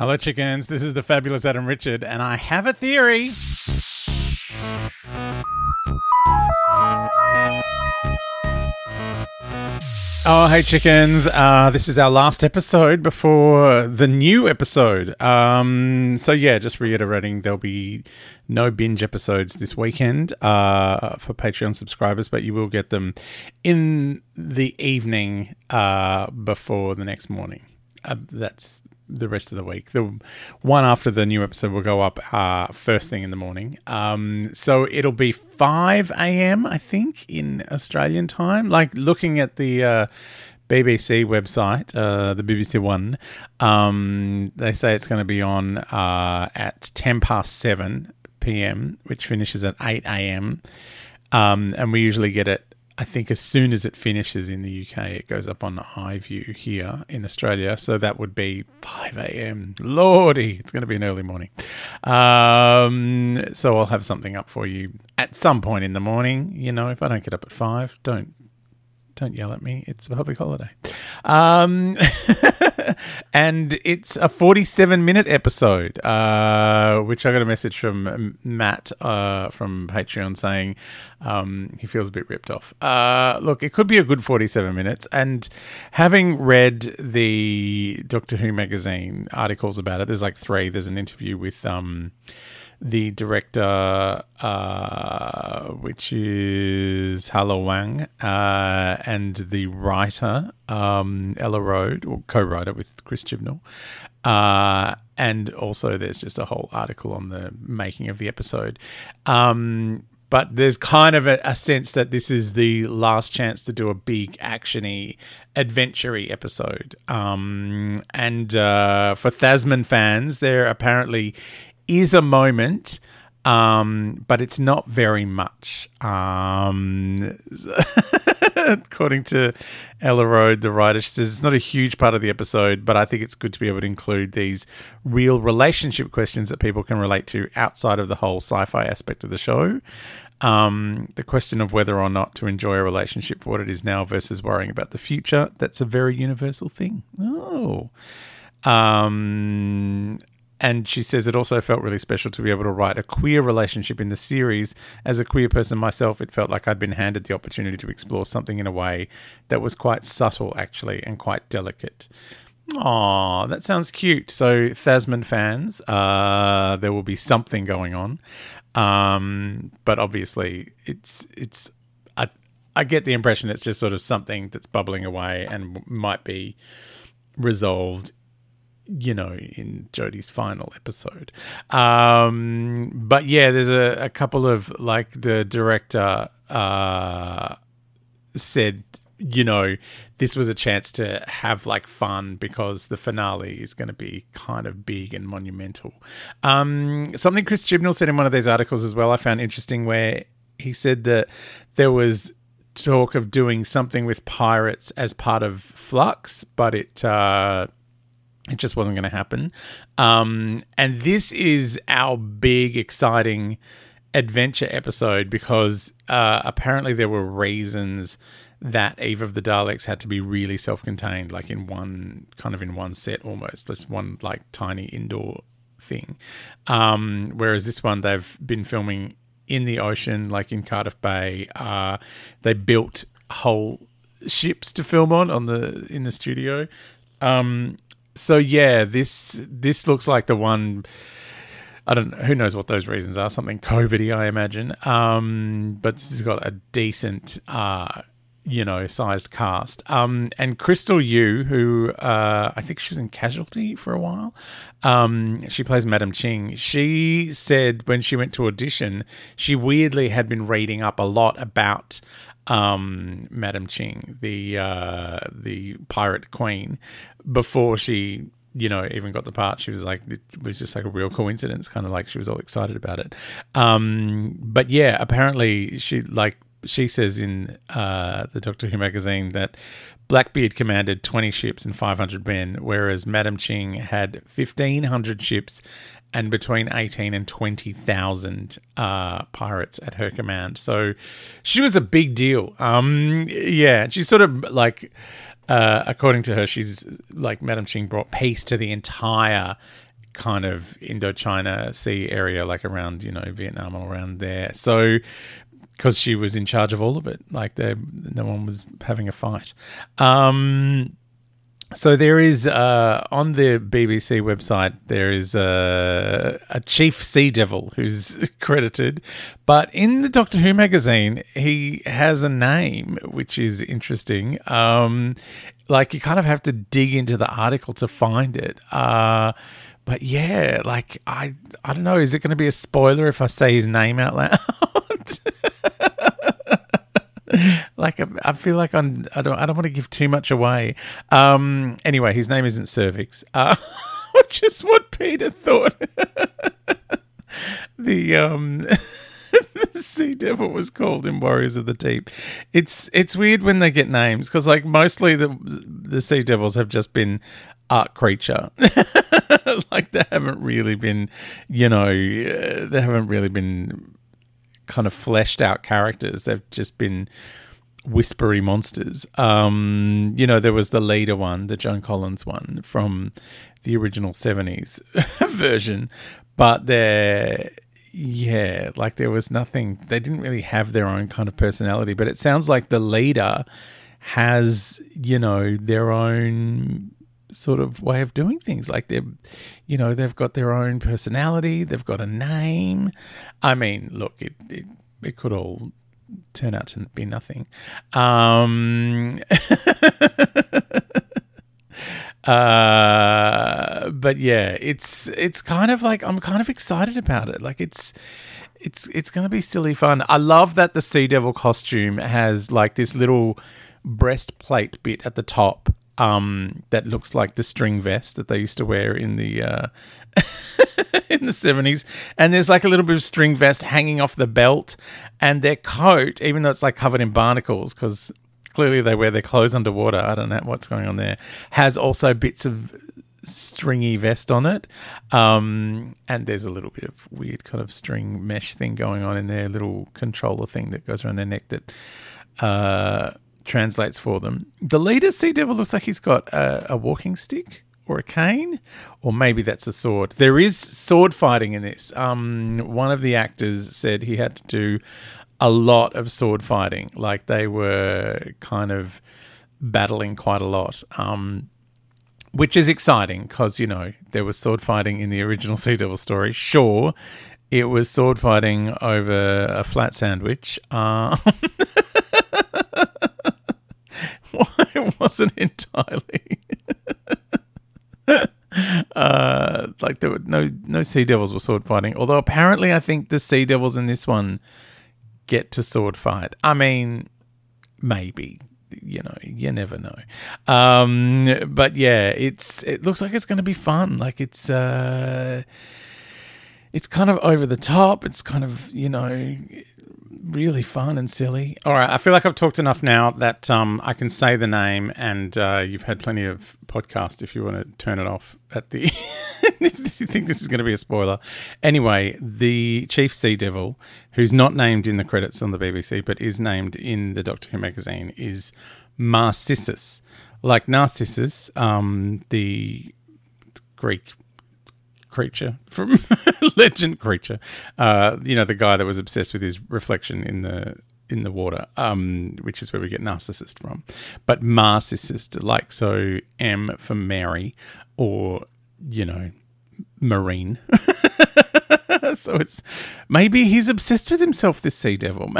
Hello, chickens. This is the fabulous Adam Richard, and I have a theory. Oh, hey, chickens. Uh, this is our last episode before the new episode. Um, so, yeah, just reiterating, there'll be no binge episodes this weekend uh, for Patreon subscribers, but you will get them in the evening uh, before the next morning. Uh, that's the rest of the week. The one after the new episode will go up uh, first thing in the morning. Um, so it'll be 5 a.m., I think, in Australian time. Like looking at the uh, BBC website, uh, the BBC One, um, they say it's going to be on uh, at 10 past 7 p.m., which finishes at 8 a.m. Um, and we usually get it I think as soon as it finishes in the UK, it goes up on iView here in Australia. So that would be 5 a.m. Lordy, it's going to be an early morning. Um, so I'll have something up for you at some point in the morning. You know, if I don't get up at 5, don't don't yell at me. It's a public holiday. Um, and it's a 47 minute episode, uh, which I got a message from Matt uh, from Patreon saying um, he feels a bit ripped off. Uh, look, it could be a good 47 minutes. And having read the Doctor Who magazine articles about it, there's like three. There's an interview with. Um, the director, uh, which is Haolu Wang, uh, and the writer, um, Ella Road, or co writer with Chris Chibnall. Uh, and also, there's just a whole article on the making of the episode. Um, but there's kind of a, a, sense that this is the last chance to do a big actiony adventure episode um, and uh, for Thasmin fans there apparently is a moment, um, but it's not very much. Um, according to Ella Road, the writer, she says it's not a huge part of the episode, but I think it's good to be able to include these real relationship questions that people can relate to outside of the whole sci fi aspect of the show. Um, the question of whether or not to enjoy a relationship for what it is now versus worrying about the future, that's a very universal thing. Oh. Um, and she says it also felt really special to be able to write a queer relationship in the series. As a queer person myself, it felt like I'd been handed the opportunity to explore something in a way that was quite subtle, actually, and quite delicate. Aw, that sounds cute. So, Thasmin fans, uh, there will be something going on. Um, but obviously, it's it's. I, I get the impression it's just sort of something that's bubbling away and might be resolved you know, in Jodie's final episode. Um, but yeah, there's a, a couple of like the director uh, said, you know, this was a chance to have like fun because the finale is going to be kind of big and monumental. Um, something Chris Chibnall said in one of these articles as well, I found interesting, where he said that there was talk of doing something with pirates as part of Flux, but it uh, it just wasn't going to happen. Um, and this is our big, exciting adventure episode because uh, apparently there were reasons that Eve of the Daleks had to be really self-contained, like in one kind of in one set almost. That's one like tiny indoor thing. Um, whereas this one they've been filming in the ocean, like in Cardiff Bay. Uh, they built whole ships to film on on the in the studio. Um, so yeah, this this looks like the one. I don't. Who knows what those reasons are? Something COVIDy, I imagine. Um, but this has got a decent, uh, you know, sized cast. Um, and Crystal Yu, who uh, I think she was in Casualty for a while, um, she plays Madam Ching. She said when she went to audition, she weirdly had been reading up a lot about um, Madam Ching, the uh, the pirate queen, before she you know even got the part. She was like it was just like a real coincidence, kind of like she was all excited about it. Um, but yeah, apparently she like she says in uh, the Doctor Who magazine that Blackbeard commanded 20 ships and 500 men, whereas Madam Ching had 1,500 ships and between 18 and 20,000 uh, pirates at her command. So she was a big deal. Um, yeah, she's sort of like, uh, according to her, she's like Madam Ching brought peace to the entire kind of Indochina Sea area, like around, you know, Vietnam and around there. So because she was in charge of all of it. Like they, no one was having a fight. Um, so there is uh, on the BBC website there is a, a chief sea devil who's credited, but in the Doctor Who magazine he has a name which is interesting. Um, like you kind of have to dig into the article to find it. Uh, but yeah, like I I don't know. Is it going to be a spoiler if I say his name out loud? like I, I, feel like I'm, I don't I don't want to give too much away. Um, anyway, his name isn't Sauvix, uh, what Peter thought. the um. the sea devil was called in Warriors of the Deep. It's it's weird when they get names because like mostly the the sea devils have just been art creature. like they haven't really been, you know, uh, they haven't really been kind of fleshed out characters. They've just been whispery monsters. Um, you know, there was the leader one, the John Collins one from the original 70s version, but they're yeah, like there was nothing, they didn't really have their own kind of personality, but it sounds like the leader has, you know, their own sort of way of doing things. Like they're, you know, they've got their own personality, they've got a name. I mean, look, it, it, it could all turn out to be nothing. Um, uh, but yeah, it's it's kind of like I'm kind of excited about it. Like it's it's it's going to be silly fun. I love that the Sea Devil costume has like this little breastplate bit at the top um, that looks like the string vest that they used to wear in the uh, in the seventies. And there's like a little bit of string vest hanging off the belt, and their coat, even though it's like covered in barnacles, because clearly they wear their clothes underwater. I don't know what's going on there. Has also bits of stringy vest on it. Um, and there's a little bit of weird kind of string mesh thing going on in their little controller thing that goes around their neck that uh, translates for them. The leader, Sea Devil, looks like he's got a, a walking stick or a cane, or maybe that's a sword. There is sword fighting in this. Um, one of the actors said he had to do a lot of sword fighting, like they were kind of battling quite a lot. Um, which is exciting because you know there was sword fighting in the original Sea Devil story. Sure, it was sword fighting over a flat sandwich. Uh, it wasn't entirely. uh, like there were no no sea devils were sword fighting. Although apparently, I think the sea devils in this one get to sword fight. I mean, maybe you know, you never know. Um, but yeah, it's it looks like it's going to be fun. Like it's uh, it's kind of over the top. It's kind of you know really fun and silly. All right, I feel like I've talked enough now that um, I can say the name, and uh, you've had plenty of podcast if you want to turn it off at the. if you think this is going to be a spoiler. Anyway, the Chief Sea Devil, who's not named in the credits on the BBC, but is named in the Doctor Who magazine, is Marsissus. Like Narcissus, um, the Greek creature from legend creature uh you know the guy that was obsessed with his reflection in the in the water um which is where we get narcissist from. But narcissist like so m for mary or you know marine. So it's maybe he's obsessed with himself this sea devil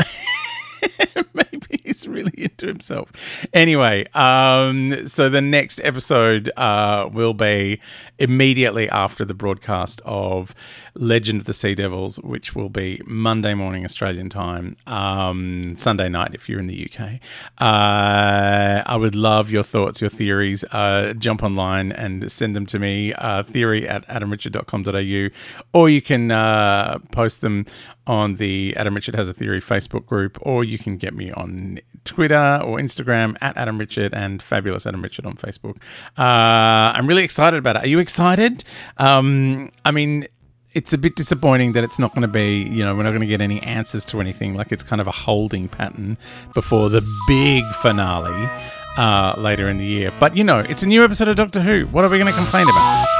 maybe he's really into himself. Anyway, um, so the next episode uh, will be immediately after the broadcast of Legend of the Sea Devils, which will be Monday morning Australian time, um, Sunday night if you're in the UK. Uh, I would love your thoughts, your theories. Uh, jump online and send them to me, uh, theory at adamrichard.com.au, or you can uh, post them on the Adam Richard Has a Theory Facebook group, or you can get me on Twitter or Instagram at Adam Richard and Fabulous Adam Richard on Facebook. Uh, I'm really excited about it. Are you excited? Um, I mean, it's a bit disappointing that it's not going to be, you know, we're not going to get any answers to anything. Like it's kind of a holding pattern before the big finale uh, later in the year. But, you know, it's a new episode of Doctor Who. What are we going to complain about?